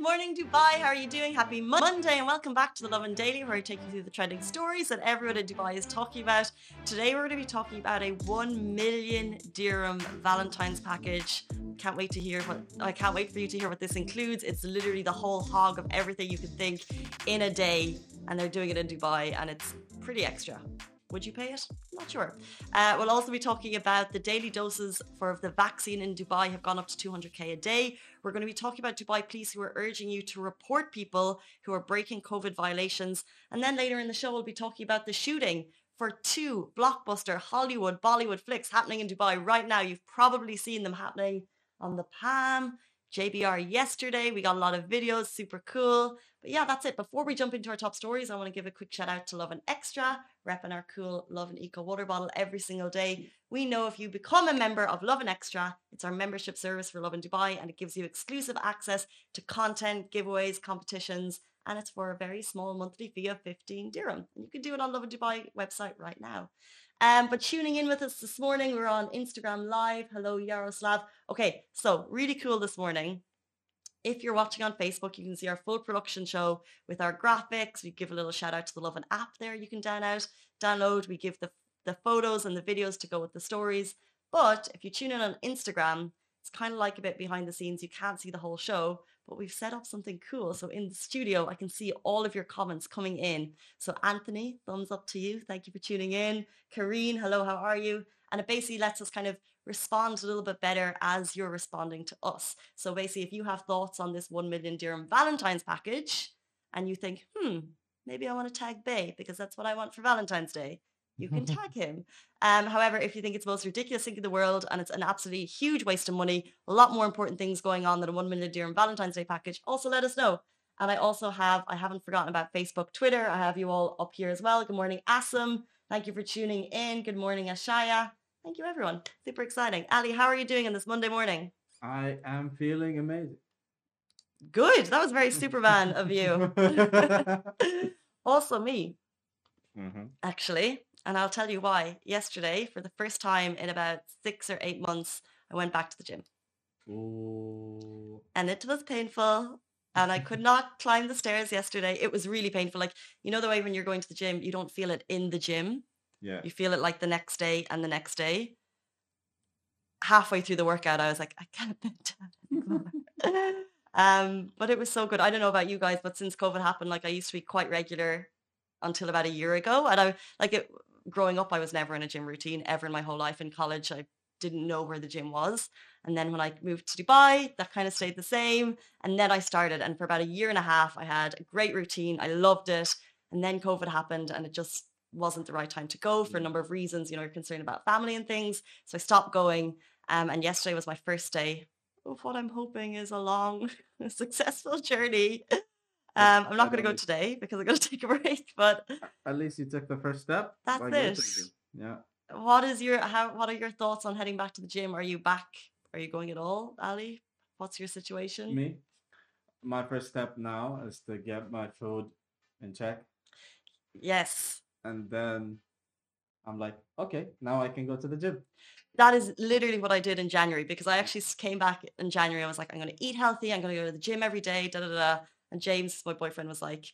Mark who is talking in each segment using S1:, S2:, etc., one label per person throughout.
S1: Good morning, Dubai. How are you doing? Happy Monday and welcome back to the Lovin Daily, where I take you through the trending stories that everyone in Dubai is talking about. Today, we're going to be talking about a 1 million dirham Valentine's package. Can't wait to hear what I can't wait for you to hear what this includes. It's literally the whole hog of everything you could think in a day, and they're doing it in Dubai, and it's pretty extra. Would you pay it? Not sure. Uh, we'll also be talking about the daily doses for the vaccine in Dubai have gone up to 200k a day. We're going to be talking about Dubai police who are urging you to report people who are breaking COVID violations. And then later in the show, we'll be talking about the shooting for two blockbuster Hollywood Bollywood flicks happening in Dubai right now. You've probably seen them happening on the Palm, JBR yesterday. We got a lot of videos, super cool. But yeah, that's it. Before we jump into our top stories, I want to give a quick shout out to Lovin Extra, repping our cool Lovin Eco water bottle every single day. We know if you become a member of Lovin Extra, it's our membership service for Lovin Dubai, and it gives you exclusive access to content, giveaways, competitions, and it's for a very small monthly fee of 15 dirham. And you can do it on Lovin Dubai website right now. Um, but tuning in with us this morning, we're on Instagram Live. Hello, Yaroslav. Okay, so really cool this morning. If you're watching on Facebook, you can see our full production show with our graphics. We give a little shout out to the Lovin app there. You can download. Download. We give the the photos and the videos to go with the stories. But if you tune in on Instagram, it's kind of like a bit behind the scenes. You can't see the whole show, but we've set up something cool. So in the studio, I can see all of your comments coming in. So Anthony, thumbs up to you. Thank you for tuning in. Kareen, hello, how are you? And it basically lets us kind of respond a little bit better as you're responding to us. So basically, if you have thoughts on this 1 million dirham Valentine's package and you think, hmm, maybe I want to tag Bay because that's what I want for Valentine's Day, you can tag him. Um, however, if you think it's the most ridiculous thing in the world and it's an absolutely huge waste of money, a lot more important things going on than a 1 million dirham Valentine's Day package, also let us know. And I also have, I haven't forgotten about Facebook, Twitter. I have you all up here as well. Good morning, Asim. Thank you for tuning in. Good morning, Ashaya. Thank you, everyone. Super exciting. Ali, how are you doing on this Monday morning?
S2: I am feeling amazing.
S1: Good. That was very Superman of you. also, me,
S2: mm-hmm.
S1: actually. And I'll tell you why. Yesterday, for the first time in about six or eight months, I went back to the gym.
S2: Ooh.
S1: And it was painful. And I could not climb the stairs yesterday. It was really painful. Like, you know, the way when you're going to the gym, you don't feel it in the gym.
S2: Yeah.
S1: You feel it like the next day and the next day. Halfway through the workout, I was like, I can't bend down um, but it was so good. I don't know about you guys, but since COVID happened, like I used to be quite regular until about a year ago. And I like it growing up, I was never in a gym routine ever in my whole life. In college, I didn't know where the gym was. And then when I moved to Dubai, that kind of stayed the same. And then I started, and for about a year and a half, I had a great routine. I loved it. And then COVID happened, and it just wasn't the right time to go for a number of reasons. You know, you're concerned about family and things. So I stopped going. Um, and yesterday was my first day of what I'm hoping is a long, successful journey. Um, I'm not going to go today because I'm going to take a break, but
S2: At least you took the first step.
S1: That's it.
S2: to the gym. Yeah.
S1: what is your how? What are your thoughts on heading back to the gym? Are you back? Are you going at all, Ali? What's your situation?
S2: Me, my first step now is to get my food in check.
S1: Yes,
S2: And then I'm like, okay, now I can go to the gym.
S1: that is literally what I did in January because I actually came back in January. I was like, I'm going to eat healthy. I'm going to go to the gym every day. Da da da. And James, my boyfriend, was like,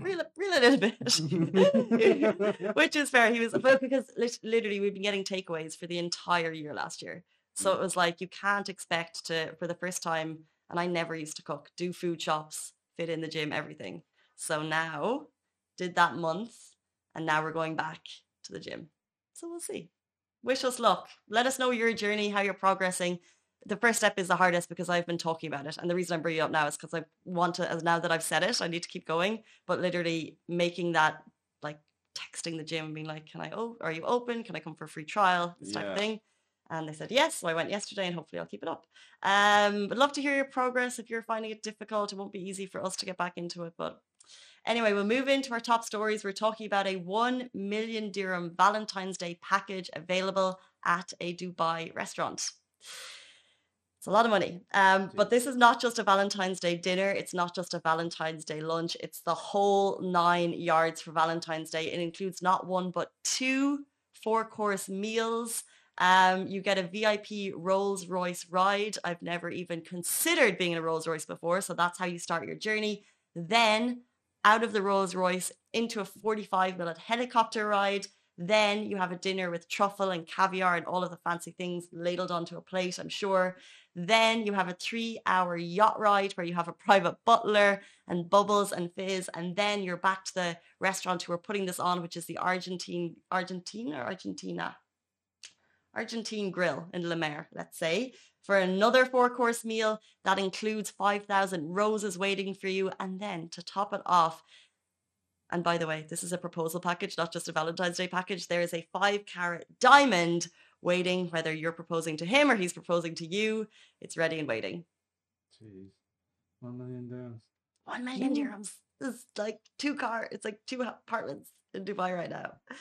S1: reel mm. it, reel a bit, which is fair. He was, but because literally we've been getting takeaways for the entire year last year. So mm. it was like you can't expect to, for the first time, and I never used to cook, do food shops, fit in the gym, everything. So now did that month, and now we're going back to the gym. So we'll see. Wish us luck. Let us know your journey, how you're progressing. The first step is the hardest because I've been talking about it. And the reason I'm bringing it up now is because I want to, as now that I've said it, I need to keep going. But literally making that like texting the gym and being like, Can I, oh, are you open? Can I come for a free trial? This type of thing. And they said yes. So I went yesterday and hopefully I'll keep it up. Um, but love to hear your progress. If you're finding it difficult, it won't be easy for us to get back into it. But Anyway, we'll move into our top stories. We're talking about a 1 million dirham Valentine's Day package available at a Dubai restaurant. A lot of money. Um, but this is not just a Valentine's Day dinner. It's not just a Valentine's Day lunch. It's the whole nine yards for Valentine's Day. It includes not one, but two four course meals. Um, you get a VIP Rolls Royce ride. I've never even considered being in a Rolls Royce before. So that's how you start your journey. Then out of the Rolls Royce into a 45 minute helicopter ride. Then you have a dinner with truffle and caviar and all of the fancy things ladled onto a plate, I'm sure. Then you have a three hour yacht ride where you have a private butler and bubbles and fizz. And then you're back to the restaurant who are putting this on, which is the Argentine, Argentina, Argentina, Argentine Grill in La Mer, let's say, for another four course meal that includes 5,000 roses waiting for you. And then to top it off, and by the way, this is a proposal package, not just a Valentine's Day package. There is a five carat diamond waiting, whether you're proposing to him or he's proposing to you. It's ready and waiting.
S2: Jeez. One million dirhams.
S1: One million dirhams. It's like two car. It's like two apartments in Dubai right now.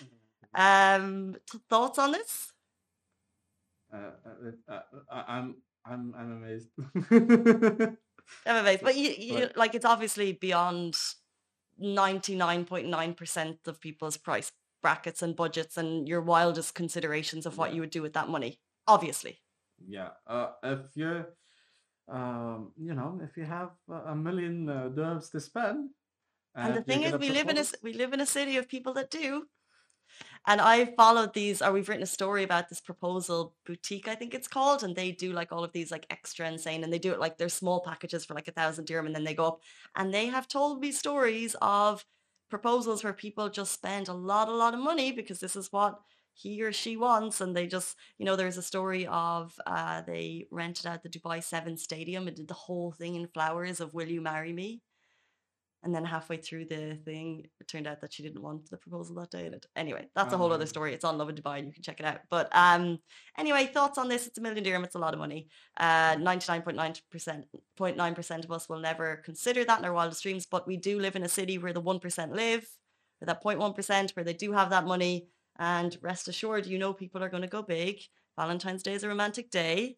S1: Um, thoughts on this?
S2: Uh, uh, uh, uh, I'm I'm I'm amazed.
S1: I'm amazed, but you, you
S2: But-
S1: like it's obviously beyond ninety nine point nine percent of people's price brackets and budgets and your wildest considerations of what
S2: Yeah.
S1: you would do with that money. Obviously,
S2: yeah. Uh, if you're, um, you know, if you have a million uh, dirhams to spend,
S1: and the thing is, we live in a we live in a city of people that do. And I followed these, or we've written a story about this proposal boutique, I think it's called, and they do like all of these like extra insane, and they do it like they're small packages for like a thousand dirham, and then they go up, and they have told me stories of proposals where people just spend a lot, a lot of money because this is what he or she wants, and they just, you know, there's a story of uh, they rented out the Dubai Seven Stadium and did the whole thing in flowers of "Will you marry me?" And then halfway through the thing, it turned out that she didn't want the proposal that day. And anyway, that's a whole other
S2: Um,
S1: story. It's on Lovin Dubai, and you can check it out. But um, anyway, thoughts on this? It's a million dirham. It's a lot of money. Uh, ninety-nine point nine percent, 0.9 percent of us will never consider that in our wildest dreams. But we do live in a city where the one percent live, or that 0.1 percent, where they do have that money. And rest assured, you know people are going to go big. Valentine's Day is a romantic day.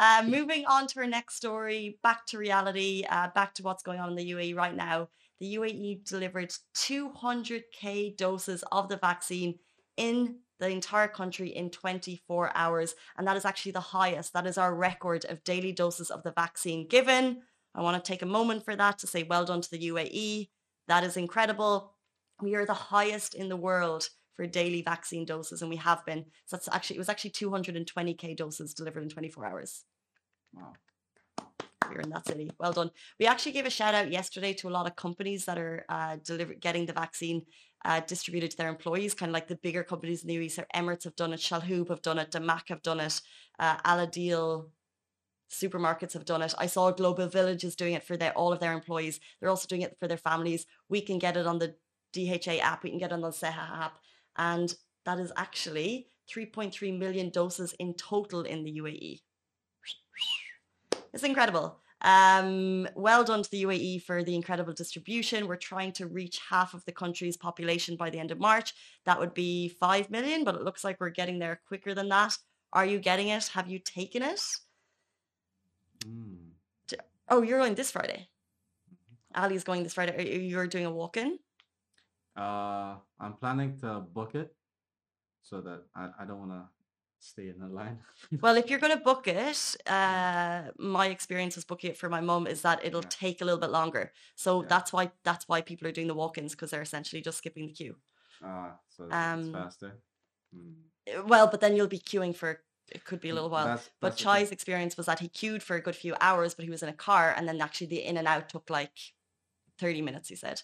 S1: Uh, moving on to our next story, back to reality, uh, back to what's going on in the UAE right now. The UAE delivered 200k doses of the vaccine in the entire country in 24 hours. And that is actually the highest. That is our record of daily doses of the vaccine given. I want to take a moment for that to say well done to the UAE. That is incredible. We are the highest in the world for daily vaccine doses, and we have been. So that's actually it was actually 220k doses delivered in 24 hours.
S2: Wow.
S1: We're in that city. Well done. We actually gave a shout out yesterday to a lot of companies that are uh, deliver getting the vaccine uh, distributed to their employees, kind of like the bigger companies in the UAE. So Emirates have done it, Shalhoub have done it, Damac have done it, uh, Al Adil supermarkets have done it. I saw Global Village is doing it for their all of their employees. They're also doing it for their families. We can get it on the DHA app. We can get it on the Seha app, and that is actually 3.3 million doses in total in the UAE. It's incredible. Um, well done to the UAE for the incredible distribution. We're trying to reach half of the country's population by the end of March. That would be 5 million, but it looks like we're getting there quicker than that. Are you getting it? Have you taken it?
S2: Mm.
S1: Oh, you're going this Friday. Ali's going this Friday. Are you- You're doing a walk in?
S2: Uh, I'm planning to book it so that I, I don't want to stay in the line.
S1: Well, if you're going to book it, uh, my experience with booking it for my mum is that it'll
S2: Yeah.
S1: take a little bit longer. So
S2: Yeah.
S1: that's why that's why people are doing the walk-ins because they're essentially just skipping the queue.
S2: Uh, so it's
S1: Um,
S2: faster. Mm.
S1: Well, but then you'll be queuing for it could be a little while.
S2: That's-
S1: but
S2: that's.
S1: Chai's experience was that he queued for a good few hours, but he was in a car, and then actually the in and out took like thirty minutes. He said.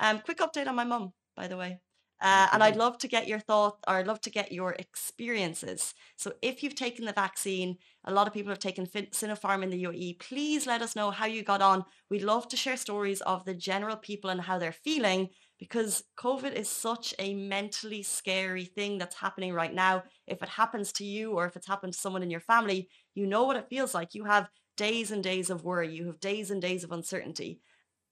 S1: Um, quick update on my mum, by the way. Uh, and I'd love to get your thought, or I'd love to get your experiences. So, if you've taken the vaccine, a lot of people have taken Fin- Sinopharm in the UAE. Please let us know how you got on. We'd love to share stories of the general people and how they're feeling because COVID is such a mentally scary thing that's happening right now. If it happens to you or if it's happened to someone in your family, you know what it feels like. You have days and days of worry, you have days and days of uncertainty.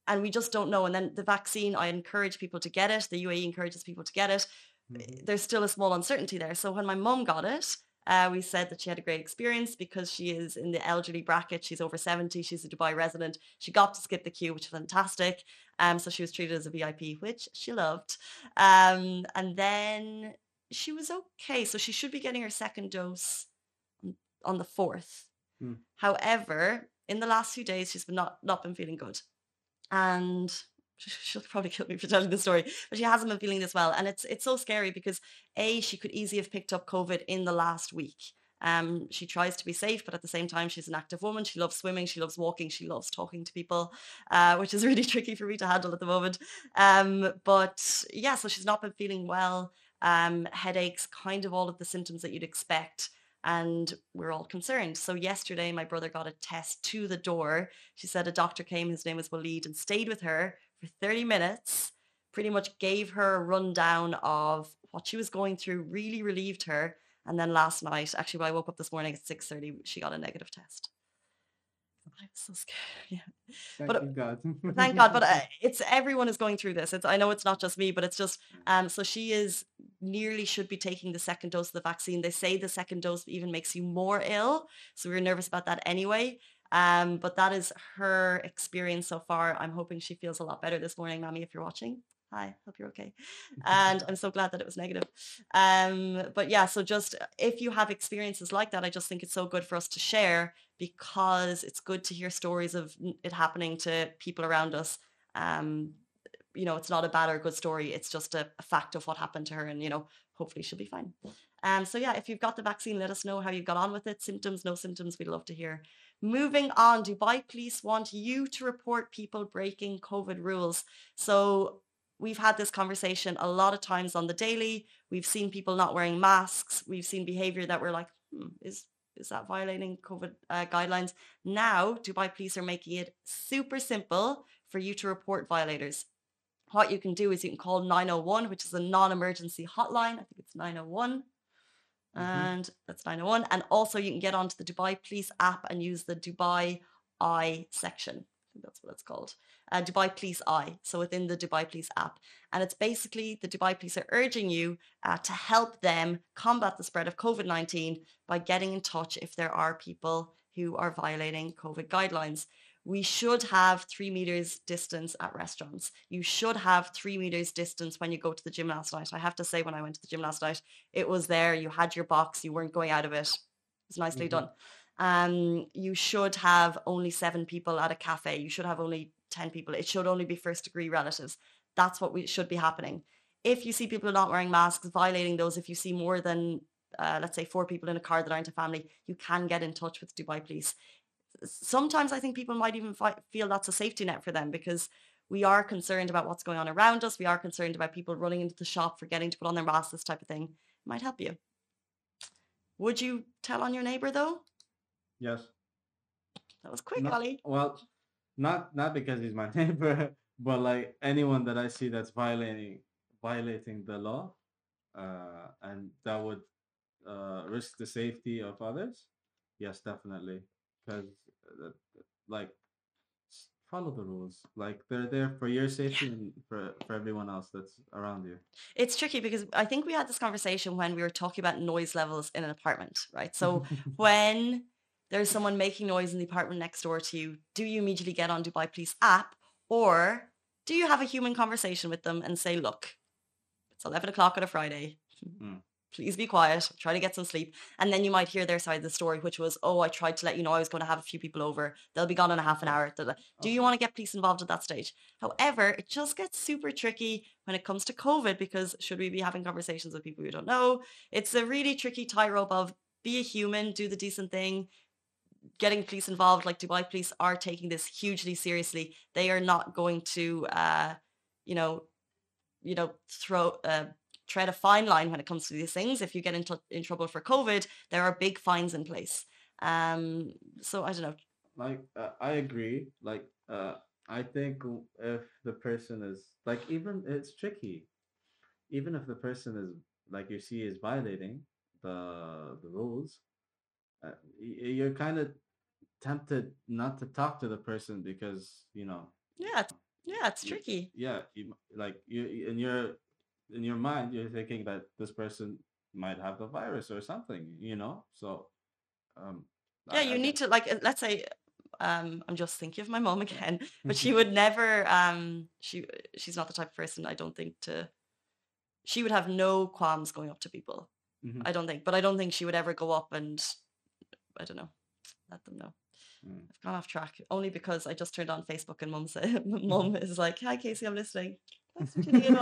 S1: And we just don't know. And then the vaccine, I encourage people to get it. The UAE encourages people to get it. Mm-hmm. There's still a small uncertainty there. So when my mum got it, uh, we said that she had a great experience because she is in the elderly bracket. She's over 70. She's a Dubai resident. She got to skip the queue, which is fantastic. Um, so she was treated as a VIP, which she loved. Um, and then she was okay. So she should be getting her second dose on the 4th. Hmm. However, in the last few days, she's been not, not been feeling good. And she'll probably kill me for telling the story, but she hasn't been feeling this well. And it's it's so scary because A, she could easily have picked up COVID in the last week. Um, she tries to be safe, but at the same time, she's an active woman. She loves swimming, she loves walking, she loves talking to people, uh, which is really tricky for me to handle at the moment. Um, but yeah, so she's not been feeling well. Um, headaches, kind of all of the symptoms that you'd expect and we're all concerned. So yesterday, my brother got a test to the door. She said a doctor came, his name was Walid, and stayed with her for 30 minutes, pretty much gave her a rundown of what she was going through, really relieved her. And then last night, actually, when I woke up this morning at 6.30, she got a negative test. I was so scared. Yeah.
S2: Thank but, God.
S1: thank God. But uh, it's everyone is going through this. It's I know it's not just me, but it's just um. So she is nearly should be taking the second dose of the vaccine. They say the second dose even makes you more ill. So we are nervous about that anyway. Um, but that is her experience so far. I'm hoping she feels a lot better this morning, Mommy, if you're watching. Hi, hope you're okay. And I'm so glad that it was negative. Um, but yeah, so just if you have experiences like that, I just think it's so good for us to share because it's good to hear stories of it happening to people around us. Um, you know, it's not a bad or good story. It's just a, a fact of what happened to her. And, you know, hopefully she'll be fine. Um, so yeah, if you've got the vaccine, let us know how you got on with it. Symptoms, no symptoms, we'd love to hear. Moving on, Dubai police want you to report people breaking COVID rules. So we've had this conversation a lot of times on the daily. We've seen people not wearing masks. We've seen behavior that we're like, hmm, is is that violating COVID uh, guidelines? Now, Dubai police are making it super simple for you to report violators. What you can do is you can call 901, which is a non-emergency hotline. I think it's 901 mm-hmm. and that's 901. And also you can get onto the Dubai Police app and use the Dubai Eye section. Think that's what it's called. Uh, Dubai Police Eye. So within the Dubai Police app. And it's basically the Dubai Police are urging you uh, to help them combat the spread of COVID 19 by getting in touch if there are people who are violating COVID guidelines we should have three meters distance at restaurants. You should have three meters distance when you go to the gym last night. I have to say, when I went to the gym last night, it was there. You had your box. You weren't going out of it. It was nicely mm-hmm. done. Um, you should have only seven people at a cafe. You should have only 10 people. It should only be first degree relatives. That's what we should be happening. If you see people not wearing masks, violating those, if you see more than uh, let's say four people in a car that aren't a family, you can get in touch with Dubai Police sometimes I think people might even fi- feel that's a safety net for them because we are concerned about what's going on around us. We are concerned about people running into the shop, forgetting to put on their masks, this type of thing. It might help you. Would you tell on your neighbor though?
S2: Yes.
S1: That was quick,
S2: not,
S1: Ali.
S2: Well, not not because he's my neighbor, but like anyone that I see that's violating violating the law, uh, and that would uh, risk the safety of others. Yes, definitely because uh, like follow the rules like they're there for your safety and for, for everyone else that's around you
S1: it's tricky because i think we had this conversation when we were talking about noise levels in an apartment right so when there's someone making noise in the apartment next door to you do you immediately get on dubai police app or do you have a human conversation with them and say look it's 11 o'clock on a friday mm please be quiet, try to get some sleep. And then you might hear their side of the story, which was, oh, I tried to let you know I was going to have a few people over. They'll be gone in a half an hour. Do you want to get police involved at that stage? However, it just gets super tricky when it comes to COVID because should we be having conversations with people we don't know? It's a really tricky tightrope of be a human, do the decent thing. Getting police involved, like Dubai police, are taking this hugely seriously. They are not going to, uh, you know, you know, throw uh, tread a fine line when it comes to these things. If you get into in trouble for COVID, there are big fines in place. Um, so I don't know.
S2: Like uh, I agree. Like uh, I think if the person is like even it's tricky. Even if the person is like you see is violating the the rules, uh, you're kind of tempted not to talk to the person because you know
S1: Yeah, it's, yeah, it's
S2: you,
S1: tricky.
S2: yeah you, like you in your in your mind you're thinking that this person might have the virus or something you know so um
S1: Yeah,
S2: I,
S1: you
S2: I
S1: need to like uh, let's say um I'm just thinking of my mom again, but she would never um she she's not the type of person I don't think to she would have no qualms going up to people.
S2: Mhm.
S1: I don't think, but I don't think she would ever go up and I don't know, let them know.
S2: Mm.
S1: I've gone off track only because I just turned on Facebook and mum said mum is like, "Hi Casey, I'm listening." Thanks for tuning in.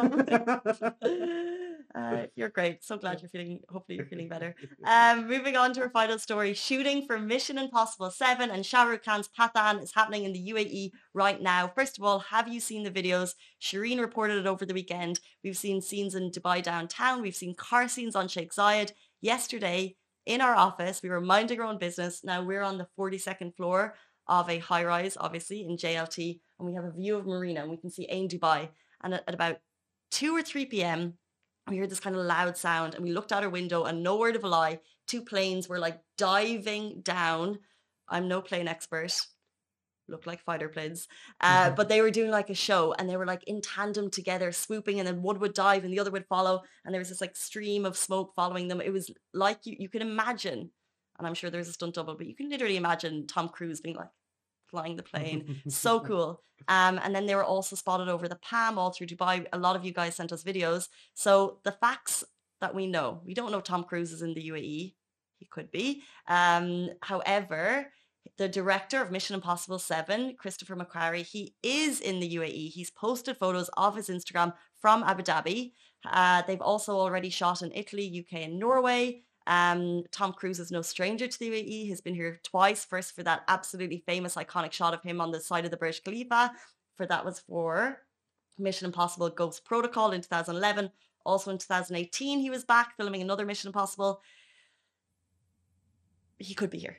S1: Uh, you're great. So glad you're feeling. Hopefully, you're feeling better. Um, moving on to our final story: shooting for Mission Impossible Seven and Shah Rukh Khan's Pathan is happening in the UAE right now. First of all, have you seen the videos? Shireen reported it over the weekend. We've seen scenes in Dubai downtown. We've seen car scenes on Sheikh Zayed. Yesterday, in our office, we were minding our own business. Now we're on the 42nd floor of a high rise, obviously in JLT, and we have a view of Marina, and we can see Ain Dubai. And at, at about 2 or 3 p.m., we heard this kind of loud sound and we looked out our window and no word of a lie two planes were like diving down i'm no plane expert look like fighter planes uh, but they were doing like a show and they were like in tandem together swooping and then one would dive and the other would follow and there was this like stream of smoke following them it was like you, you can imagine and i'm sure there's a stunt double but you can literally imagine tom cruise being like flying the plane so cool. Um, and then they were also spotted over the Palm all through Dubai. A lot of you guys sent us videos. So the facts that we know, we don't know Tom Cruise is in the UAE. He could be. Um, however, the director of Mission Impossible 7, Christopher McQuarrie, he is in the UAE. He's posted photos of his Instagram from Abu Dhabi. Uh, they've also already shot in Italy, UK, and Norway. Um, Tom Cruise is no stranger to the UAE. He's been here twice. First for that absolutely famous, iconic shot of him on the side of the Burj Khalifa. For that was for Mission Impossible Ghost Protocol in 2011. Also in 2018, he was back filming another Mission Impossible. He could be here.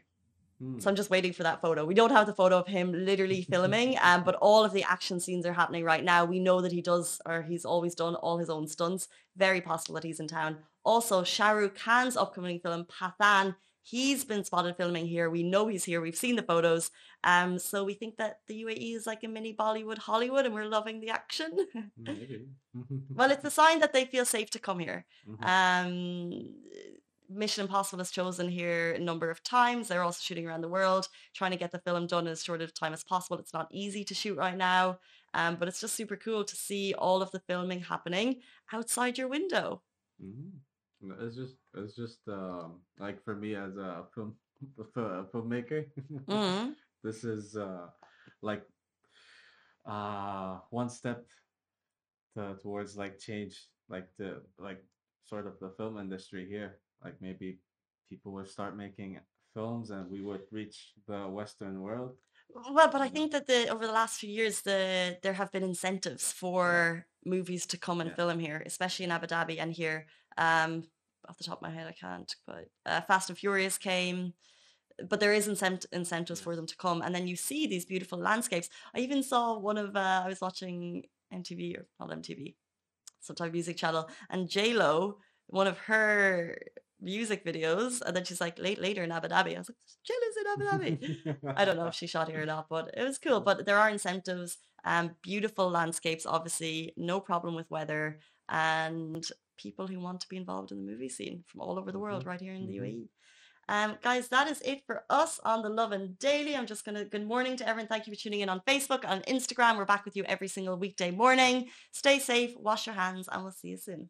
S2: Hmm.
S1: So I'm just waiting for that photo. We don't have the photo of him literally filming, um, but all of the action scenes are happening right now. We know that he does, or he's always done all his own stunts. Very possible that he's in town. Also, Shah Rukh Khan's upcoming film Pathan, he's been spotted filming here. We know he's here. We've seen the photos. Um, so we think that the UAE is like a mini Bollywood Hollywood, and we're loving the action.
S2: Maybe.
S1: well, it's a sign that they feel safe to come here.
S2: Mhm.
S1: Um, Mission Impossible is chosen here a number of times. They're also shooting around the world, trying to get the film done in as short of time as possible. It's not easy to shoot right now, um, but it's just super cool to see all of the filming happening outside your window.
S2: Mhm. It's just it's just um like for me as a film a fi- a filmmaker,
S1: hmm
S2: this is uh like uh one step to, towards like change like the like sort of the film industry here. Like maybe people would start making films and we would reach the Western world.
S1: Well, but I think that the over the last few years, the there have been incentives for movies to come and
S2: Yeah.
S1: film here, especially in Abu Dhabi and here. Um, off the top of my head, I can't. But uh, Fast and Furious came, but there is incent- incentives for them to come, and then you see these beautiful landscapes. I even saw one of uh, I was watching MTV or not MTV, some type of music channel, and J Lo, one of her music videos, and then she's like late later in Abu Dhabi. I was like, J Lo's in Abu Dhabi. I don't know if she shot here or not, but it was cool. But there are incentives, um, beautiful landscapes, obviously, no problem with weather, and people who want to be involved in the movie scene from all over the world,
S2: Mhm,
S1: right here in the. UAE. Um, guys, that is it for us on the Lovin Daily. I'm just gonna good morning to everyone. Thank you for tuning in on Facebook, on Instagram. We're back with you every single weekday morning. Stay safe, wash your hands, and we'll see you soon.